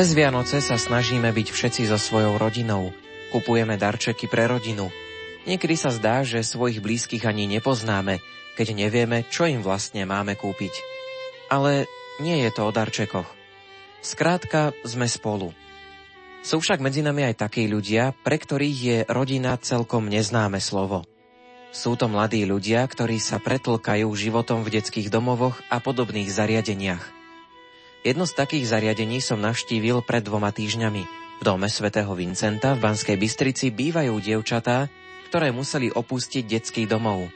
Cez Vianoce sa snažíme byť všetci so svojou rodinou. Kupujeme darčeky pre rodinu. Niekedy sa zdá, že svojich blízkych ani nepoznáme, keď nevieme, čo im vlastne máme kúpiť. Ale nie je to o darčekoch. Skrátka, sme spolu. Sú však medzi nami aj takí ľudia, pre ktorých je rodina celkom neznáme slovo. Sú to mladí ľudia, ktorí sa pretlkajú životom v detských domovoch a podobných zariadeniach. Jedno z takých zariadení som navštívil pred dvoma týždňami. V dome svätého Vincenta v Banskej Bystrici bývajú dievčatá, ktoré museli opustiť detský domov.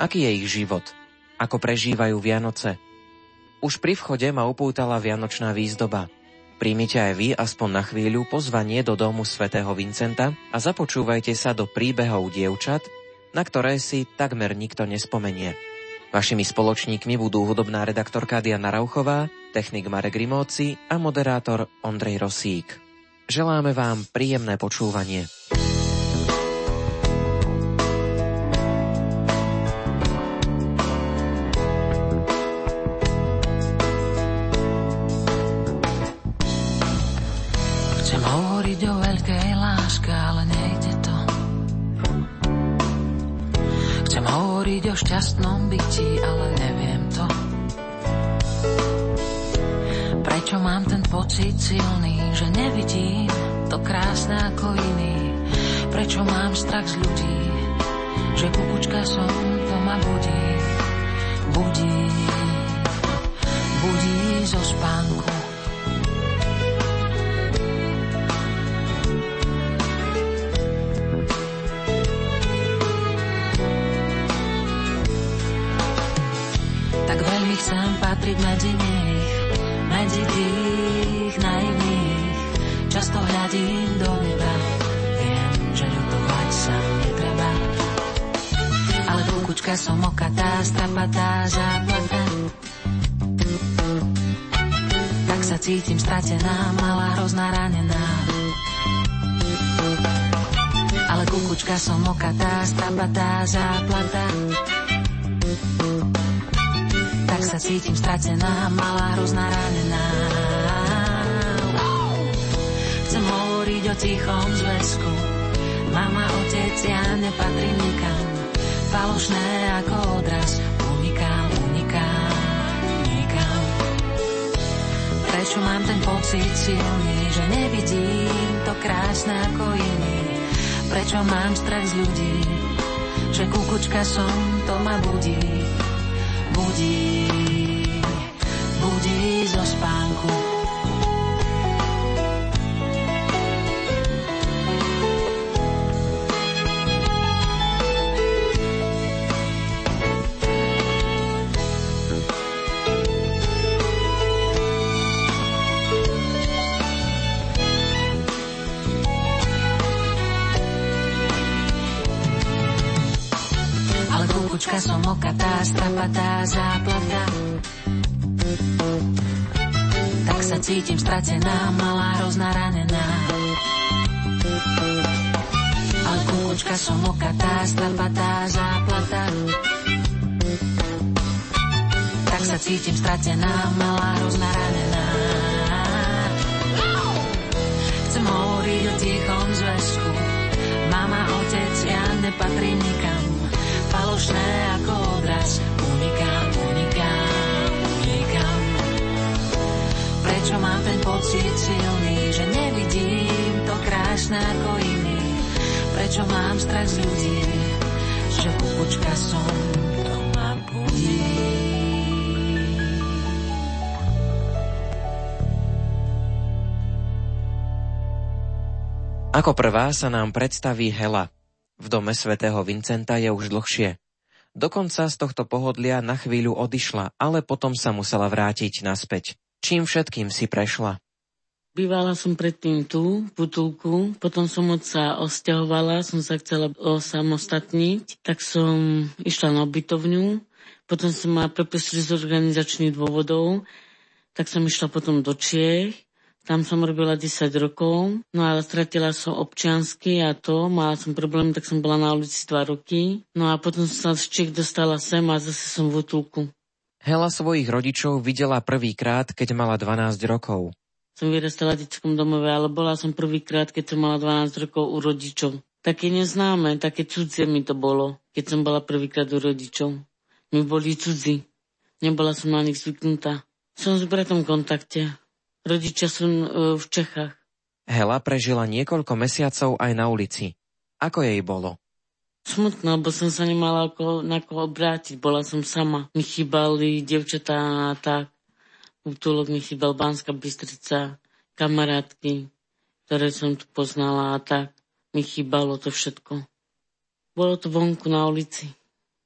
Aký je ich život? Ako prežívajú Vianoce? Už pri vchode ma upútala vianočná výzdoba. Príjmite aj vy aspoň na chvíľu pozvanie do domu svätého Vincenta a započúvajte sa do príbehov dievčat, na ktoré si takmer nikto nespomenie. Vašimi spoločníkmi budú hudobná redaktorka Diana Rauchová, technik Marek Rimóci a moderátor Ondrej Rosík. Želáme vám príjemné počúvanie. Chcem hovoriť o o šťastnom byti, ale neviem to. Prečo mám ten pocit silný, že nevidím to krásne ako iný? Prečo mám strach z ľudí, že kukučka som, to ma budí, budí, budí zo spánku. Patriť medzi nich, medzi tých naivných. Často hľadím do neba, viem, že ľutovať sa netreba. Ale kukučka som okatá, strapatá, záplatá. Tak sa cítim stratená, malá, hrozná, ranená. Ale kukučka som okatá, strapatá, záplatá tak sa cítim stratená, malá, hrozná, ranená. Chcem hovoriť o tichom zväzku, mama, otec, ja nepatrím nikam. Falošné ako odraz, unikám, unikám, unikám. Prečo mám ten pocit silný, že nevidím to krásne ako iný? Prečo mám strach z ľudí, že kukučka som, to ma budí budí, budí zo spánku. Kukučka som okatá, strapatá, záplata. Tak sa cítim stratená, malá, hrozná, ranená. Ale kukučka som okatá, strapatá, záplata. Tak sa cítim stratená, malá, hrozná, ranená. Chcem hovoriť o tichom zväzku. Mama, otec, ja nepatrím nikam falošné ako odraz. Unikám, unikám, unikám. Prečo mám ten pocit silný, že nevidím to krásne ako iný? Prečo mám strach z ľudí, že kukučka som, to ma budí. Ako prvá sa nám predstaví Hela. V dome svätého Vincenta je už dlhšie. Dokonca z tohto pohodlia na chvíľu odišla, ale potom sa musela vrátiť naspäť. Čím všetkým si prešla? Bývala som predtým tu, v Putulku, potom som sa osťahovala, som sa chcela osamostatniť, tak som išla na obytovňu, potom som ma prepustili z organizačných dôvodov, tak som išla potom do Čiech, tam som robila 10 rokov, no ale stratila som občiansky a to, mala som problém, tak som bola na ulici 2 roky. No a potom som sa z Čech dostala sem a zase som v útulku. Hela svojich rodičov videla prvýkrát, keď mala 12 rokov. som vyrastala v detskom domove, ale bola som prvýkrát, keď som mala 12 rokov u rodičov. Také neznáme, také cudzie mi to bolo, keď som bola prvýkrát u rodičov. My boli cudzí. Nebola som na nich zvyknutá. Som s bratom v kontakte. Rodičia sú e, v Čechách. Hela prežila niekoľko mesiacov aj na ulici. Ako jej bolo? Smutno, lebo som sa nemala ako, na koho obrátiť. Bola som sama. Mi chýbali devčatá a tak. Útulok mi chýbal Banská Bystrica, kamarátky, ktoré som tu poznala a tak. Mi chýbalo to všetko. Bolo to vonku na ulici.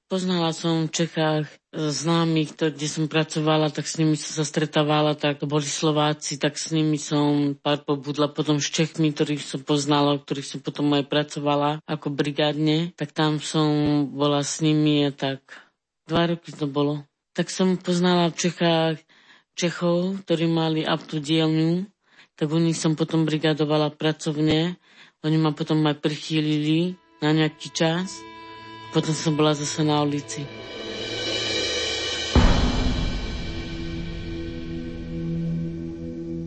Poznala som v Čechách známych, kde som pracovala, tak s nimi som sa stretávala, tak to boli Slováci, tak s nimi som pár pobudla, potom s Čechmi, ktorých som poznala, ktorých som potom aj pracovala ako brigádne, tak tam som bola s nimi a tak dva roky to bolo. Tak som poznala v Čechách Čechov, ktorí mali aptu dielňu, tak u nich som potom brigadovala pracovne, oni ma potom aj prichýlili na nejaký čas potom som bola zase na ulici.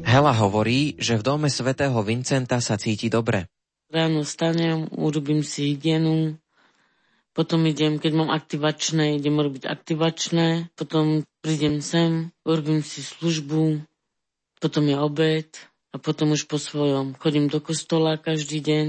Hela hovorí, že v dome svätého Vincenta sa cíti dobre. Ráno stanem, urobím si hygienu, potom idem, keď mám aktivačné, idem robiť aktivačné, potom prídem sem, urobím si službu, potom je obed a potom už po svojom. Chodím do kostola každý deň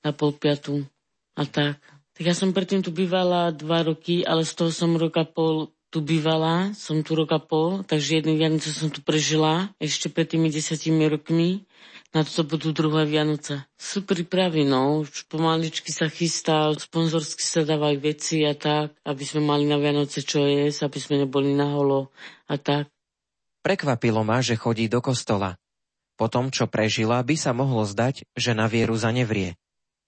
na pol piatu a tak. Tak ja som predtým tu bývala dva roky, ale z toho som roka pol tu bývala, som tu roka pol, takže jednu Vianoce som tu prežila ešte pred tými desiatimi rokmi. Na to budú druhé Vianoce. Sú prípravy, no. Už pomaličky sa chystá, sponzorsky sa dávajú veci a tak, aby sme mali na Vianoce čo jesť, aby sme neboli na holo a tak. Prekvapilo ma, že chodí do kostola. Po tom, čo prežila, by sa mohlo zdať, že na vieru zanevrie.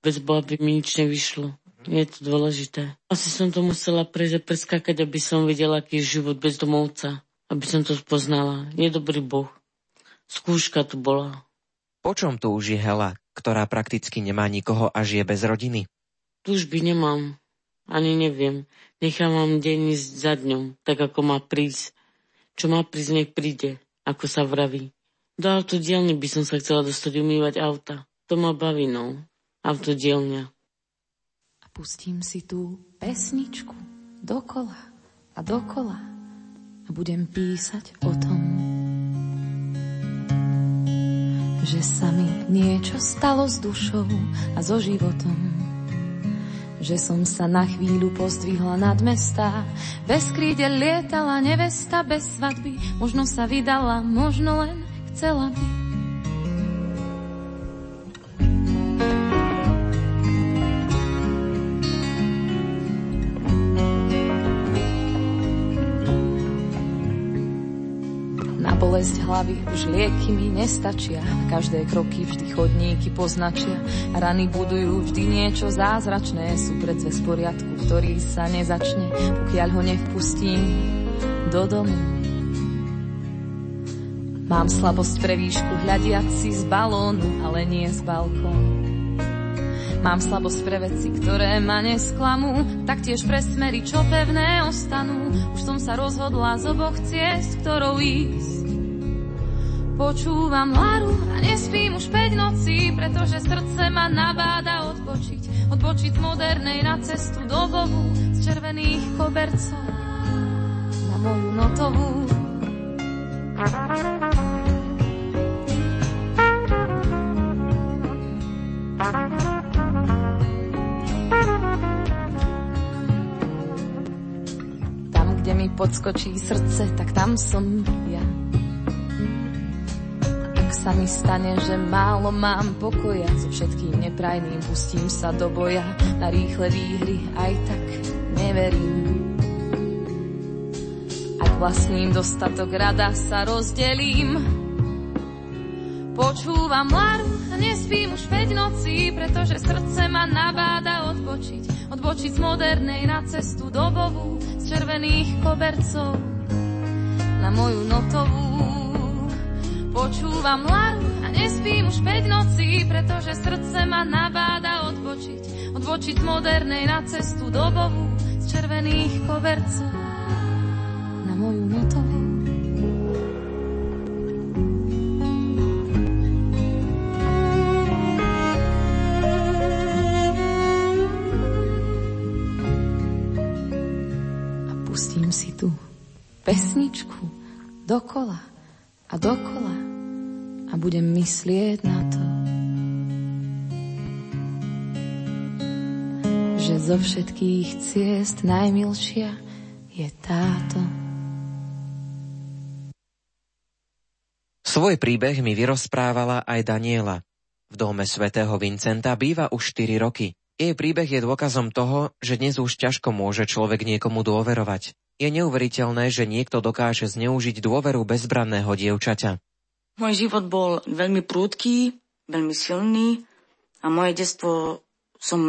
Bez Boha by mi nič nevyšlo. Je to dôležité. Asi som to musela prejsť a preskákať, aby som videla, aký je život bez domovca. Aby som to poznala. Je dobrý Boh. Skúška tu bola. Po čom tu už je Hela, ktorá prakticky nemá nikoho a žije bez rodiny? Túžby nemám. Ani neviem. Nechávam deň ísť za dňom, tak ako má prísť. Čo má prísť, nech príde, ako sa vraví. Do autodielne by som sa chcela dostať umývať auta. To ma baví, no. Autodielňa. Pustím si tú pesničku dokola a dokola a budem písať o tom, že sa mi niečo stalo s dušou a so životom. Že som sa na chvíľu pozdvihla nad mesta, bez krídel lietala nevesta bez svadby, možno sa vydala, možno len chcela by. Hlavy už lieky mi nestačia. Každé kroky vždy chodníky poznačia. Rany budujú vždy niečo zázračné. Sú predsa z poriadku, ktorý sa nezačne, pokiaľ ho nevpustím do domu. Mám slabosť pre výšku hľadiac si z balónu, ale nie z balkónu. Mám slabosť pre veci, ktoré ma nesklamú, taktiež pre smery, čo pevné ostanú. Už som sa rozhodla z oboch ciest, ktorou ísť. Počúvam Laru a nespím už 5 nocí, pretože srdce ma nabáda odpočiť. Odpočiť modernej na cestu do bohu, z červených kobercov na moju notovú. Tam, kde mi podskočí srdce, tak tam som ja sa mi stane, že málo mám pokoja, so všetkým neprajným pustím sa do boja, na rýchle výhry aj tak neverím. Ak vlastním dostatok rada sa rozdelím, počúvam Laru a nespím už 5 nocí, pretože srdce ma nabáda odbočiť, odbočiť z modernej na cestu dobovú, z červených kobercov na moju notovú. Počúvam lar a nespím už 5 nocí, pretože srdce ma nabáda odbočiť. Odbočiť modernej na cestu dobovú z červených kovercov na moju notovú. pustím si tú pesničku dokola a dokola a budem myslieť na to, že zo všetkých ciest najmilšia je táto. Svoj príbeh mi vyrozprávala aj Daniela. V dome svätého Vincenta býva už 4 roky. Jej príbeh je dôkazom toho, že dnes už ťažko môže človek niekomu dôverovať. Je neuveriteľné, že niekto dokáže zneužiť dôveru bezbranného dievčaťa. Môj život bol veľmi prúdky, veľmi silný a moje detstvo som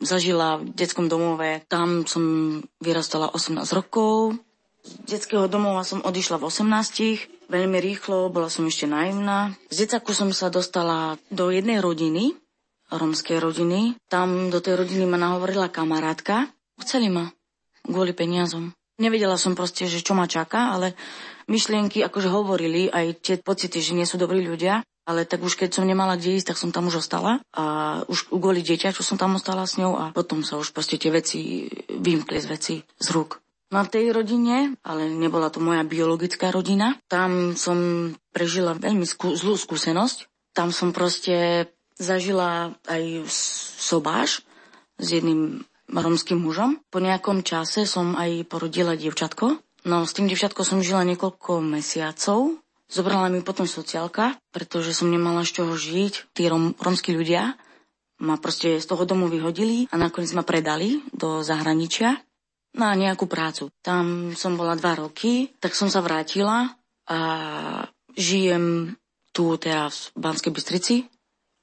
zažila v detskom domove. Tam som vyrastala 18 rokov. Z detského domova som odišla v 18. Veľmi rýchlo, bola som ešte naivná. Z detaku som sa dostala do jednej rodiny, romskej rodiny. Tam do tej rodiny ma nahovorila kamarátka. Chceli ma kvôli peniazom. Nevedela som proste, že čo ma čaká, ale myšlienky akože hovorili aj tie pocity, že nie sú dobrí ľudia, ale tak už keď som nemala kde ísť, tak som tam už ostala a už kvôli dieťa, čo som tam ostala s ňou a potom sa už proste tie veci vymkli z veci z rúk. Na tej rodine, ale nebola to moja biologická rodina, tam som prežila veľmi skú, zlú skúsenosť. Tam som proste zažila aj sobáš s jedným romským mužom. Po nejakom čase som aj porodila dievčatko No s tým devčatkom som žila niekoľko mesiacov. Zobrala mi potom sociálka, pretože som nemala z čoho žiť. Tí rom, romskí ľudia ma proste z toho domu vyhodili a nakoniec ma predali do zahraničia na nejakú prácu. Tam som bola dva roky, tak som sa vrátila a žijem tu teraz v Banskej Bystrici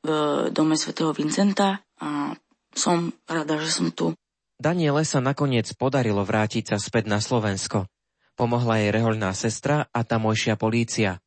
v dome svätého Vincenta a som rada, že som tu. Daniele sa nakoniec podarilo vrátiť sa späť na Slovensko. Pomohla jej rehoľná sestra a tamojšia polícia.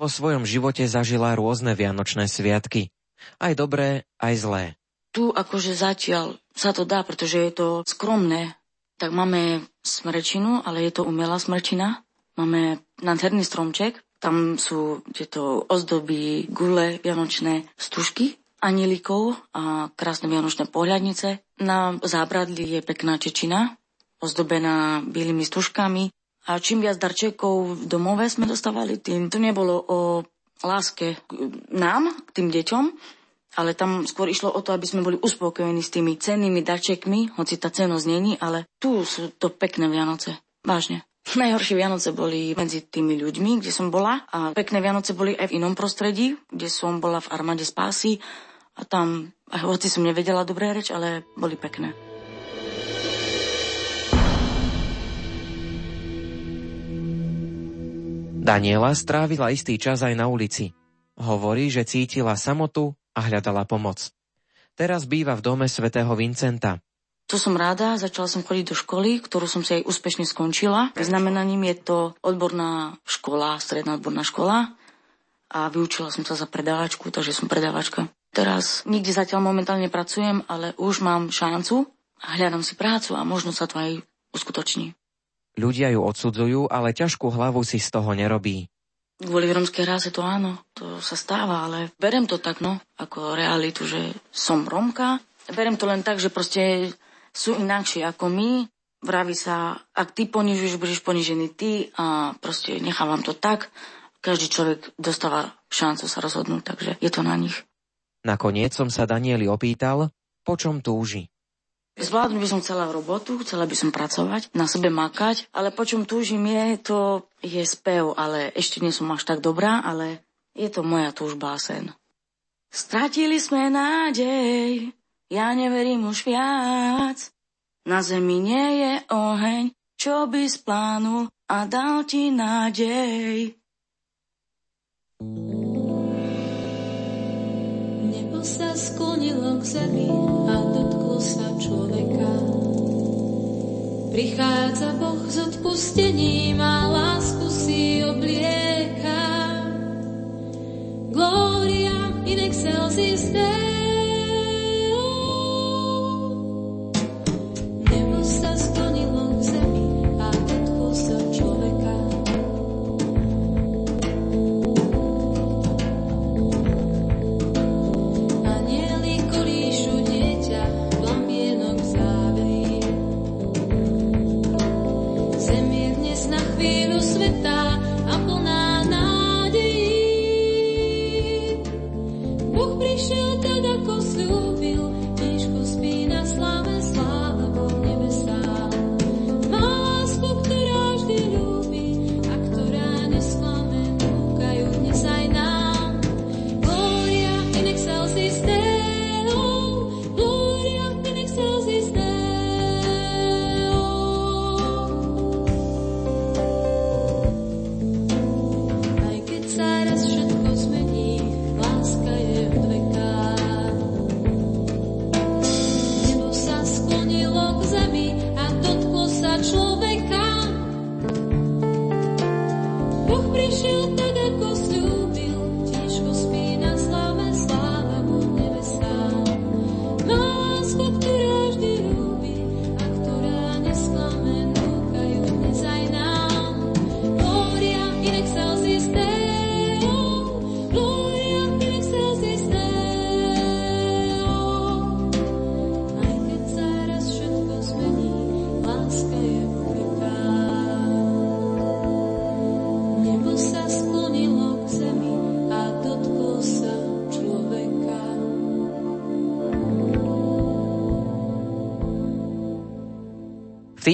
Vo svojom živote zažila rôzne vianočné sviatky. Aj dobré, aj zlé. Tu akože zatiaľ sa to dá, pretože je to skromné. Tak máme smrečinu, ale je to umelá smrčina. Máme nádherný stromček, tam sú tieto ozdoby, gule, vianočné stužky, anilikov a krásne vianočné pohľadnice. Na zábradli je pekná čečina, ozdobená bielými stužkami a čím viac darčekov v domove sme dostávali, tým to nebolo o láske nám, k tým deťom, ale tam skôr išlo o to, aby sme boli uspokojení s tými cennými darčekmi, hoci tá cenosť není, ale tu sú to pekné Vianoce. Vážne. Najhoršie Vianoce boli medzi tými ľuďmi, kde som bola a pekné Vianoce boli aj v inom prostredí, kde som bola v armáde spásy a tam, hoci som nevedela dobré reč, ale boli pekné. Daniela strávila istý čas aj na ulici. Hovorí, že cítila samotu a hľadala pomoc. Teraz býva v dome svätého Vincenta. Tu som ráda, začala som chodiť do školy, ktorú som si aj úspešne skončila. Znamenaním je to odborná škola, stredná odborná škola a vyučila som sa za predávačku, takže som predávačka. Teraz nikde zatiaľ momentálne pracujem, ale už mám šancu a hľadám si prácu a možno sa to aj uskutoční. Ľudia ju odsudzujú, ale ťažkú hlavu si z toho nerobí. Kvôli romskej ráse to áno, to sa stáva, ale berem to tak, no, ako realitu, že som Romka. Berem to len tak, že proste sú inakšie ako my. Vraví sa, ak ty ponižuješ, budeš ponižený ty a proste nechávam to tak. Každý človek dostáva šancu sa rozhodnúť, takže je to na nich. Nakoniec som sa Danieli opýtal, po čom túži. Zvládnuť by som chcela robotu, chcela by som pracovať, na sebe makať, ale po čom túžim je, to je spev, ale ešte nie som až tak dobrá, ale je to moja túžba a sen. Stratili sme nádej, ja neverím už viac. Na zemi nie je oheň, čo by splánul a dal ti nádej. Nebo sa sklonilo k zemi a dotklo sa. Prichádza Boh s odpustením a lásku si oblieka. Gloria in excelsis Deo. salvation.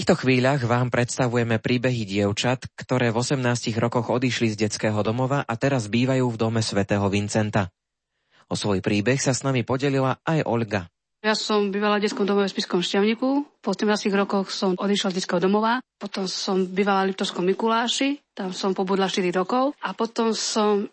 Týchto chvíľach vám predstavujeme príbehy dievčat, ktoré v 18 rokoch odišli z detského domova a teraz bývajú v dome svätého Vincenta. O svoj príbeh sa s nami podelila aj Olga. Ja som bývala v detskom domove v Spiskom Šťavniku. Po 18 rokoch som odišla z detského domova. Potom som bývala v Liptovskom Mikuláši. Tam som pobudla 4 rokov. A potom som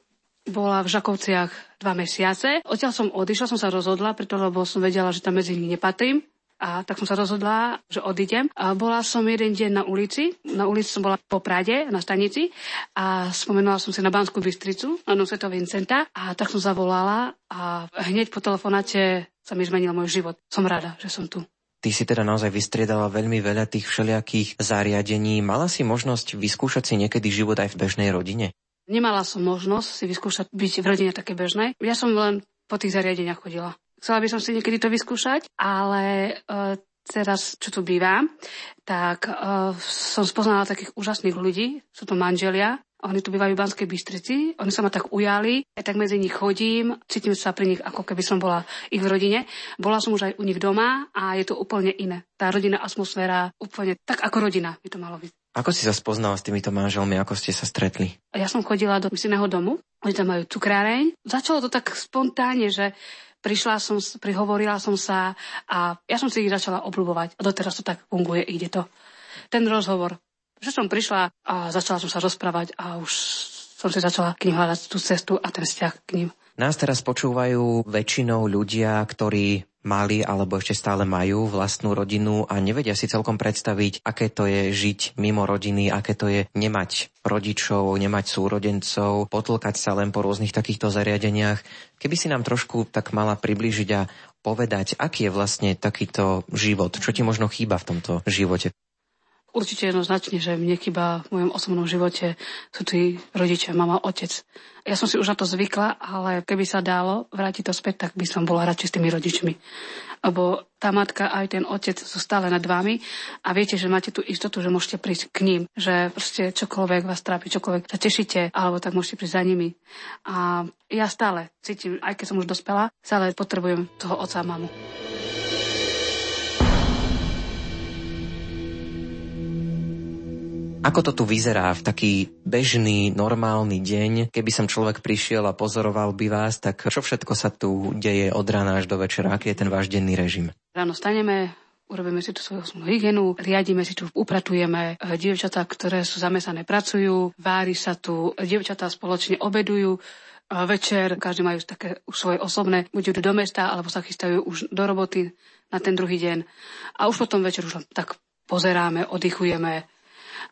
bola v Žakovciach dva mesiace. Odtiaľ som odišla, som sa rozhodla, preto lebo som vedela, že tam medzi nich nepatrím. A tak som sa rozhodla, že odídem. A bola som jeden deň na ulici. Na ulici som bola po Prade, na stanici. A spomenula som si na Banskú Bystricu, na Sveto Vincenta. A tak som zavolala a hneď po telefonáte sa mi zmenil môj život. Som rada, že som tu. Ty si teda naozaj vystriedala veľmi veľa tých všelijakých zariadení. Mala si možnosť vyskúšať si niekedy život aj v bežnej rodine? Nemala som možnosť si vyskúšať byť v rodine také bežnej. Ja som len po tých zariadeniach chodila. Chcela by som si niekedy to vyskúšať, ale uh, teraz, čo tu bývam, tak uh, som spoznala takých úžasných ľudí. Sú to manželia, oni tu bývajú v Banskej Bystrici, oni sa ma tak ujali, aj tak medzi nich chodím, cítim sa pri nich, ako keby som bola ich v rodine. Bola som už aj u nich doma a je to úplne iné. Tá rodinná atmosféra úplne tak ako rodina by to malo byť. Ako si sa spoznala s týmito manželmi, ako ste sa stretli? Ja som chodila do misijného domu, oni tam majú cukráreň. Začalo to tak spontánne, že prišla som, prihovorila som sa a ja som si ich začala obľúbovať. A doteraz to tak funguje, ide to. Ten rozhovor, že som prišla a začala som sa rozprávať a už som si začala k ním hľadať tú cestu a ten vzťah k ním. Nás teraz počúvajú väčšinou ľudia, ktorí mali alebo ešte stále majú vlastnú rodinu a nevedia si celkom predstaviť, aké to je žiť mimo rodiny, aké to je nemať rodičov, nemať súrodencov, potlkať sa len po rôznych takýchto zariadeniach. Keby si nám trošku tak mala priblížiť a povedať, aký je vlastne takýto život, čo ti možno chýba v tomto živote. Určite jednoznačne, že mne chyba v mojom osobnom živote sú tí rodičia, mama, otec. Ja som si už na to zvykla, ale keby sa dalo vrátiť to späť, tak by som bola radšej s tými rodičmi. Lebo tá matka aj ten otec sú stále nad vami a viete, že máte tú istotu, že môžete prísť k ním, že proste čokoľvek vás trápi, čokoľvek sa tešíte, alebo tak môžete prísť za nimi. A ja stále cítim, aj keď som už dospela, stále potrebujem toho otca a mamu. Ako to tu vyzerá v taký bežný, normálny deň? Keby som človek prišiel a pozoroval by vás, tak čo všetko sa tu deje od rána až do večera? Aký je ten váš denný režim? Ráno staneme, urobíme si tu svoju hygienu, riadíme si tu, upratujeme. Eh, dievčatá, ktoré sú zamestnané, pracujú, vári sa tu, dievčatá spoločne obedujú, večer každý majú také svoje osobné, buď idú do mesta, alebo sa chystajú už do roboty na ten druhý deň. A už potom večer už tak pozeráme, oddychujeme,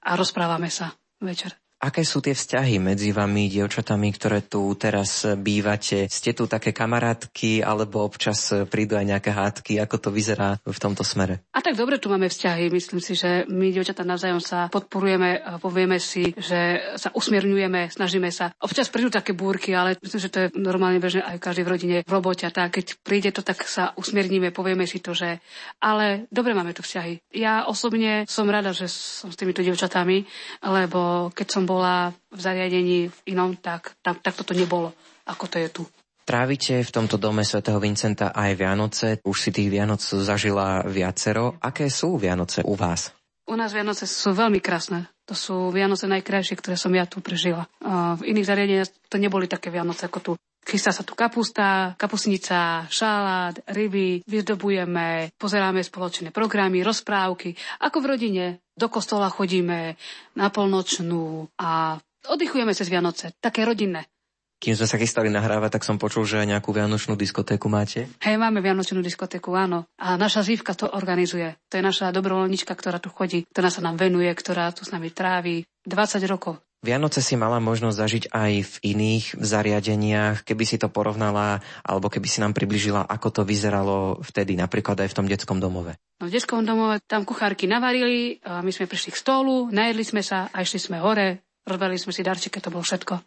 a rozprávame sa večer. Aké sú tie vzťahy medzi vami, dievčatami, ktoré tu teraz bývate? Ste tu také kamarátky, alebo občas prídu aj nejaké hádky? Ako to vyzerá v tomto smere? A tak dobre tu máme vzťahy. Myslím si, že my, dievčatá, navzájom sa podporujeme, a povieme si, že sa usmerňujeme, snažíme sa. Občas prídu také búrky, ale myslím, že to je normálne bežné aj každý v rodine, v robote. Tak keď príde to, tak sa usmerníme, povieme si to, že ale dobre máme tu vzťahy. Ja osobne som rada, že som s týmito dievčatami, lebo keď som bol bola v zariadení v inom, tak, tak, tak toto nebolo, ako to je tu. Trávite v tomto dome svätého Vincenta aj Vianoce. Už si tých Vianoc zažila viacero. Aké sú Vianoce u vás? U nás Vianoce sú veľmi krásne. To sú Vianoce najkrajšie, ktoré som ja tu prežila. V iných zariadeniach to neboli také Vianoce ako tu. Chystá sa tu kapusta, kapusnica, šalát, ryby, vyzdobujeme, pozeráme spoločné programy, rozprávky. Ako v rodine, do kostola chodíme na polnočnú a oddychujeme cez Vianoce. Také rodinné. Kým sme sa chystali nahrávať, tak som počul, že aj nejakú vianočnú diskotéku máte. Hej, máme vianočnú diskotéku, áno. A naša zívka to organizuje. To je naša dobrovoľnička, ktorá tu chodí, ktorá sa nám venuje, ktorá tu s nami trávi 20 rokov. Vianoce si mala možnosť zažiť aj v iných zariadeniach, keby si to porovnala, alebo keby si nám približila, ako to vyzeralo vtedy, napríklad aj v tom detskom domove. No, v detskom domove tam kuchárky navarili, a my sme prišli k stolu, najedli sme sa a išli sme hore, rozbali sme si darčeky, to bolo všetko.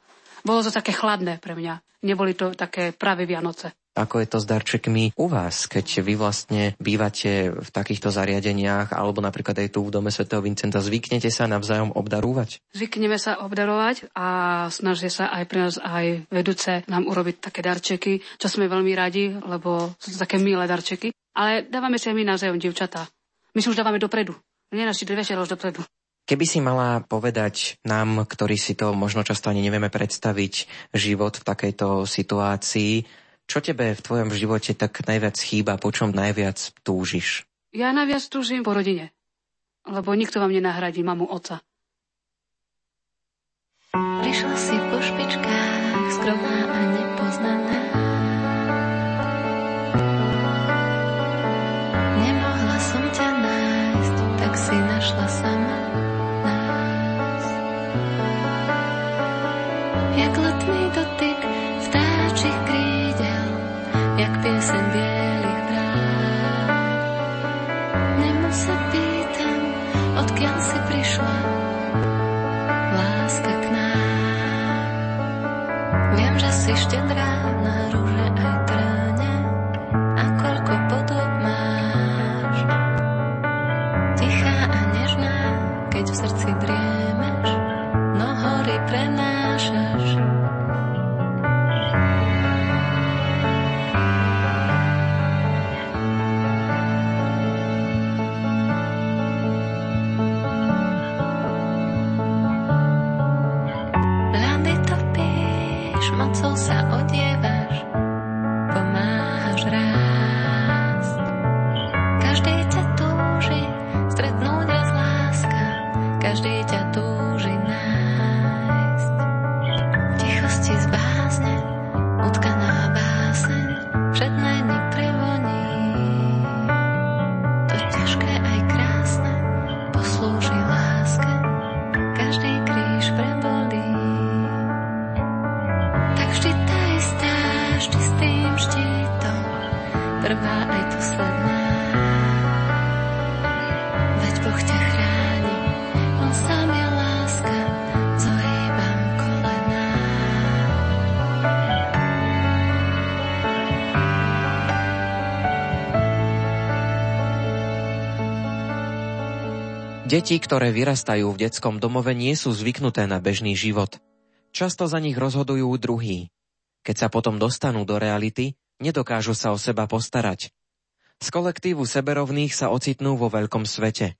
Bolo to také chladné pre mňa. Neboli to také práve Vianoce. Ako je to s darčekmi u vás, keď vy vlastne bývate v takýchto zariadeniach alebo napríklad aj tu v dome svätého Vincenta, zvyknete sa navzájom obdarúvať? Zvykneme sa obdarovať a snažia sa aj pre nás aj vedúce nám urobiť také darčeky, čo sme veľmi radi, lebo sú to také milé darčeky. Ale dávame si aj my navzájom, dievčatá. My si už dávame dopredu. Nenašli dve už dopredu. Keby si mala povedať nám, ktorí si to možno často ani nevieme predstaviť, život v takejto situácii, čo tebe v tvojom živote tak najviac chýba, po čom najviac túžiš? Ja najviac túžim po rodine, lebo nikto vám nenahradí mamu, oca. Prišla si po špičkách, skromná a Deti, ktoré vyrastajú v detskom domove, nie sú zvyknuté na bežný život. Často za nich rozhodujú druhí. Keď sa potom dostanú do reality, nedokážu sa o seba postarať. Z kolektívu seberovných sa ocitnú vo veľkom svete.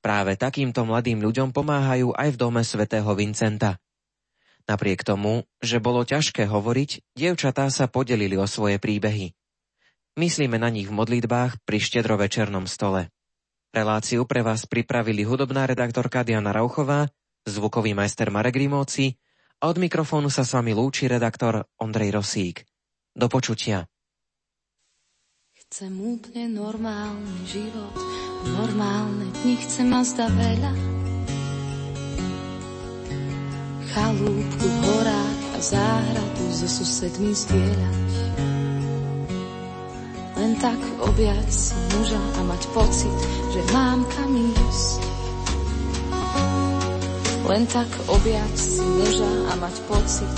Práve takýmto mladým ľuďom pomáhajú aj v dome svätého Vincenta. Napriek tomu, že bolo ťažké hovoriť, dievčatá sa podelili o svoje príbehy. Myslíme na nich v modlitbách pri štedrovečernom stole. Reláciu pre vás pripravili hudobná redaktorka Diana Rauchová, zvukový majster Marek Rimóci a od mikrofónu sa s vami lúči redaktor Ondrej Rosík. Do počutia. Chcem úplne normálny život, normálne dni chcem a zda veľa. Chalúbku v horách a záhradu so susedmi zdieľať. Len tak objať si muža a mať pocit, že mám kam ísť. Len tak objať si muža a mať pocit,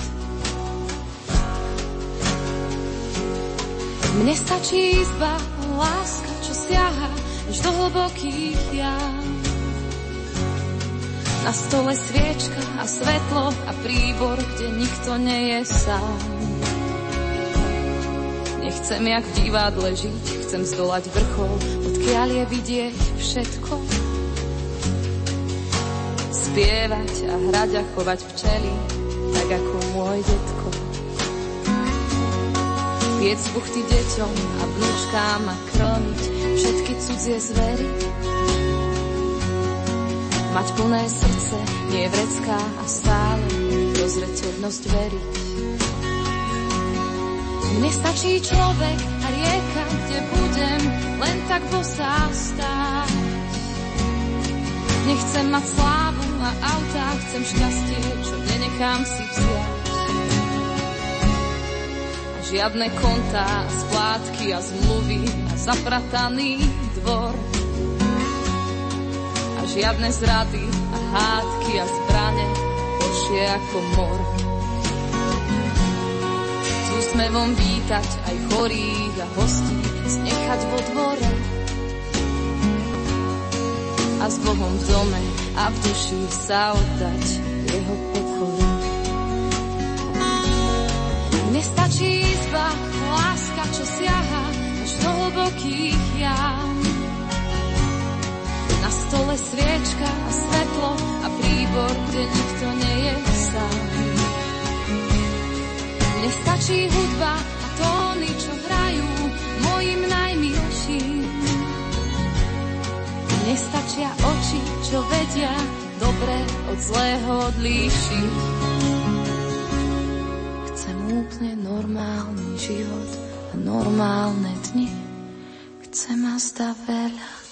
Mne stačí izba, láska, čo siaha až do hlbokých jam. Na stole sviečka a svetlo a príbor, kde nikto nie je sám. Nechcem jak v divadle žiť, chcem zdolať vrchol, odkiaľ je vidieť všetko. Spievať a hrať a chovať včely, tak ako môj detko. Piec buchty deťom a vnúčkám a krmiť všetky cudzie zvery. Mať plné srdce, nie vrecká a stále dozreteľnosť veriť. Mne stačí človek a rieka, kde budem len tak bosá stáť. Nechcem mať slávu a autá, chcem šťastie, čo nenechám si vziať. Žiadne kontá, splátky a zmluvy a zaprataný dvor. A žiadne zrady a hádky a zbrane, horšie ako mor. Úsmevom vítať aj chorých a hostí, znechať vo dvore. A s Bohom v dome a v duši sa oddať jeho pokoru. Mne stačí izba, láska, čo siaha až do hlbokých jam. Na stole sviečka a svetlo a príbor, kde nikto nie je sám. Nestačí hudba a tóny, čo hrajú mojim najmilším. Nestačia oči, čo vedia, dobre od zlého odlíšiť. Chcem úplne normálny život a normálne dni. Chcem a zda veľa